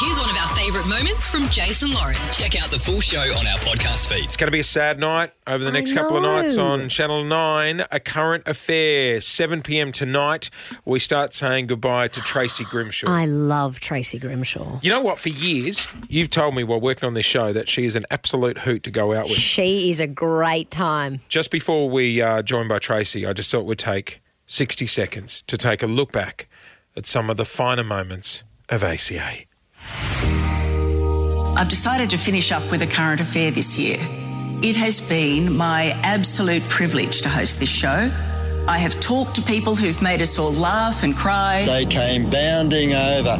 Here's one of our favourite moments from Jason Lauren. Check out the full show on our podcast feed. It's going to be a sad night over the next couple of nights on Channel 9. A current affair, 7 p.m. tonight. We start saying goodbye to Tracy Grimshaw. I love Tracy Grimshaw. you know what? For years, you've told me while working on this show that she is an absolute hoot to go out with. She is a great time. Just before we uh, joined by Tracy, I just thought we'd take 60 seconds to take a look back at some of the finer moments of ACA. I've decided to finish up with a current affair this year. It has been my absolute privilege to host this show. I have talked to people who've made us all laugh and cry, They came bounding over.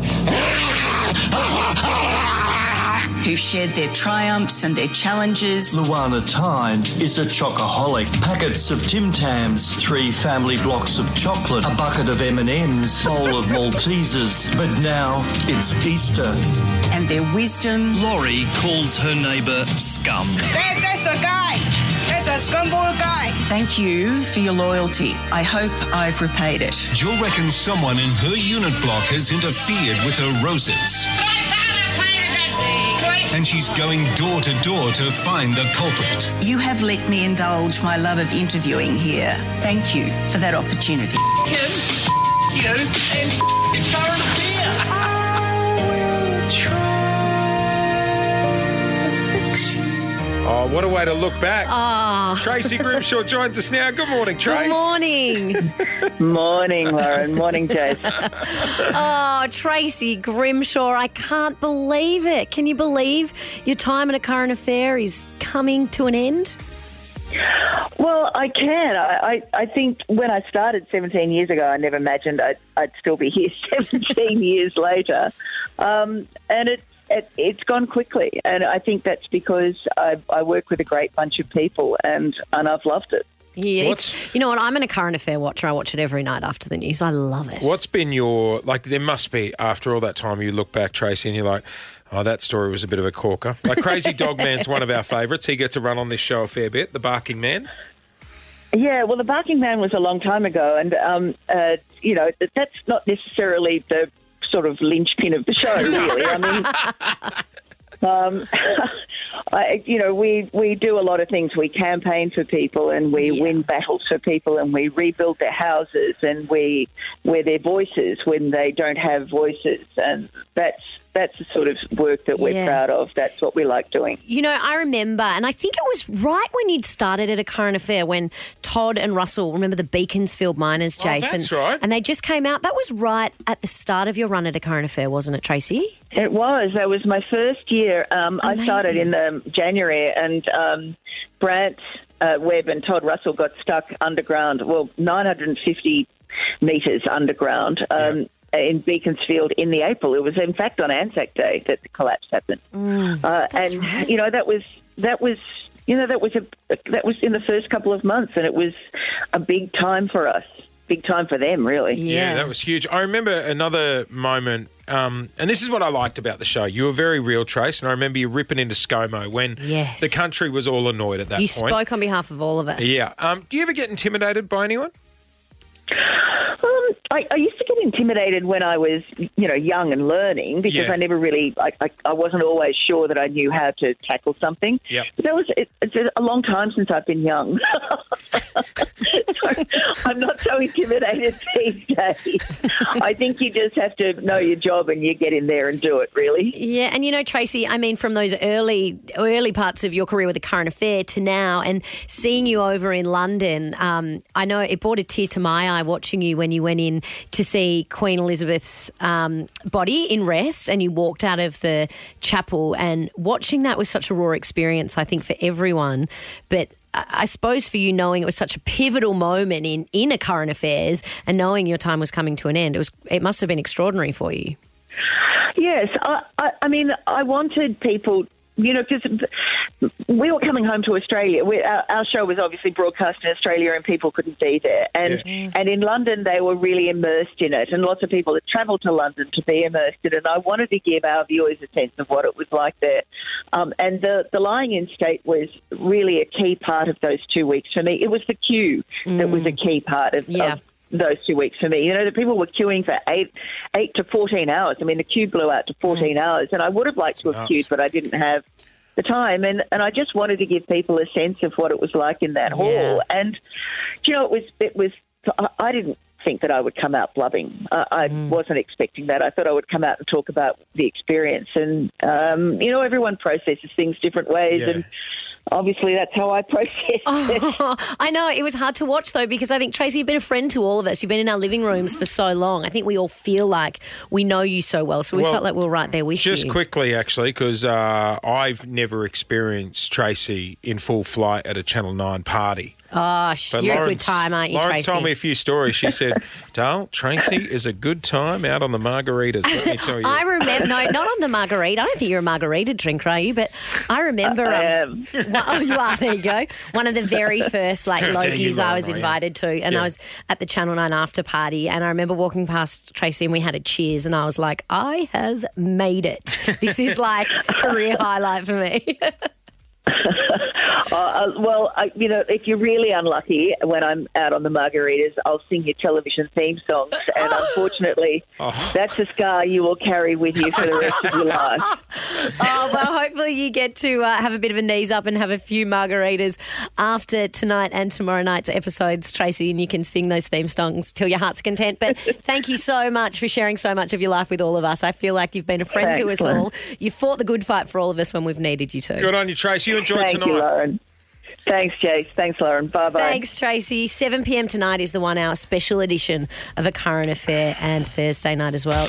Who've shared their triumphs and their challenges. Luana Tyne is a chocoholic. Packets of Tim Tams, three family blocks of chocolate, a bucket of M&Ms, bowl of Maltesers. But now it's Easter. and their wisdom. Laurie calls her neighbour scum. That, that's the guy. That's the scumball guy. Thank you for your loyalty. I hope I've repaid it. Jill reckons someone in her unit block has interfered with her roses. And she's going door to door to find the culprit. You have let me indulge my love of interviewing here. Thank you for that opportunity. You and current what a way to look back. Ah, Tracy Grimshaw joins us now. Good morning, Trace. good morning. Morning, Lauren. Morning, Jace. Oh, Tracy Grimshaw, I can't believe it. Can you believe your time in a current affair is coming to an end? Well, I can. I, I, I think when I started 17 years ago, I never imagined I'd, I'd still be here 17 years later. Um, and it, it, it's gone quickly. And I think that's because I, I work with a great bunch of people and, and I've loved it. Yeah, you know what? I'm an a current affair watcher. I watch it every night after the news. I love it. What's been your like? There must be after all that time you look back, Tracy, and you're like, "Oh, that story was a bit of a corker." Like Crazy Dog Man's one of our favourites. He gets a run on this show a fair bit. The Barking Man. Yeah, well, the Barking Man was a long time ago, and um, uh, you know that's not necessarily the sort of linchpin of the show, really. I mean, um, I, you know, we we do a lot of things. We campaign for people, and we Yeah. win battles for people, and we rebuild their houses, and we we're their voices when they don't have voices, and that's that's the sort of work that we're Yeah. proud of. That's what we like doing. You know, I remember, and I think it was right when you'd started at a current affair when Todd and Russell, remember the Beaconsfield Miners, Oh, Jason? that's right. And they just came out. That was right at the start of your run at a current affair, wasn't it, Tracy? It was. That was my first year. Um, I started in the January, and um, Brant uh, Webb and Todd Russell got stuck underground. Well, 950 metres underground. Um, In Beaconsfield in the April, it was in fact on Anzac Day that the collapse happened, uh, Mm, that's and right. you know that was that was you know that was a that was in the first couple of months, and it was a big time for us, big time for them, really. Yeah, that was huge. I remember another moment, um, and this is what I liked about the show. You were very real, Trace, and I remember you ripping into ScoMo when Yes. the country was all annoyed at that you point. spoke on behalf of all of us. Yeah. Um, do you ever get intimidated by anyone? Um, I, I used to get intimidated when I was, you know, young and learning because Yeah. I never really, I, I, I wasn't always sure that I knew how to tackle something. Yep. But that was, it, it's a long time since I've been young. I'm not so intimidated these days. I think you just have to know your job and you get in there and do it, really. Yeah, and you know, Tracy, I mean, from those early early parts of your career with the current affair to now, and seeing you over in London, um, I know it brought a tear to my eye watching you when you went in to see Queen Elizabeth's um, body in rest, and you walked out of the chapel, and watching that was such a raw experience, I think, for everyone. But I suppose for you, knowing it was such a pivotal moment in in a current affairs, and knowing your time was coming to an end, it was it must have been extraordinary for you. Yes, I, I, I mean, I wanted people, you know, because we were coming home to Australia. We, our, our show was obviously broadcast in Australia, and people couldn't be there. And and in London, they were really immersed in it, and lots of people had travelled to London to be immersed in it. And I wanted to give our viewers a sense of what it was like there. Um, and the the lying in state was really a key part of those two weeks for me. It was the queue that was a key part of. Yeah. of those two weeks for me. You know, the people were queuing for eight, eight to fourteen hours. I mean, the queue blew out to fourteen hours, and I would have liked to have nuts. queued, but I didn't have the time. And and I just wanted to give people a sense of what it was like in that hall. And you know, it was it was. I- didn't think that I would come out blubbing. I, I wasn't expecting that. I thought I would come out and talk about the experience. And um, you know, everyone processes things different ways, Yeah. and obviously that's how I process it. Oh, I know it was hard to watch though because I think Tracy, you've been a friend to all of us. You've been in our living rooms for so long. I think we all feel like we know you so well, so we Well, felt like we were right there with Just you. Just quickly, actually, because uh, I've never experienced Tracy in full flight at a Channel 9 party. Gosh, But you're a good time, aren't you, Lauren's Tracy? told me a few stories. She said, Dale, Tracy is a good time out on the margaritas. Let me tell you. I remember, no, not on the margarita. I don't think you're a margarita drinker, are you? But I remember. I um, am. one- oh, you are. There you go. One of the very first like There Logies I was invited to, and Yeah. I was at the Channel Nine after party, and I remember walking past Tracy, and we had a cheers, and I was like, I have made it. This is like a career highlight for me. Uh, uh, well, I, you know, if you're really unlucky when I'm out on the margaritas, I'll sing your television theme songs, and unfortunately, Oh. that's a scar you will carry with you for the rest of your life. oh well, hopefully you get to uh, have a bit of a knees up and have a few margaritas after tonight and tomorrow night's episodes, Tracy, and you can sing those theme songs till your heart's content. But thank you so much for sharing so much of your life with all of us. I feel like you've been a friend to us Lauren. all. You fought the good fight for all of us when we've needed you to. Good on you, Tracy. You enjoy Thank tonight. you, Lauren. Thanks, Jace. Thanks, Lauren. Bye bye. Thanks, Tracy. 7 p.m. tonight is the one hour special edition of A Current Affair and Thursday night as well.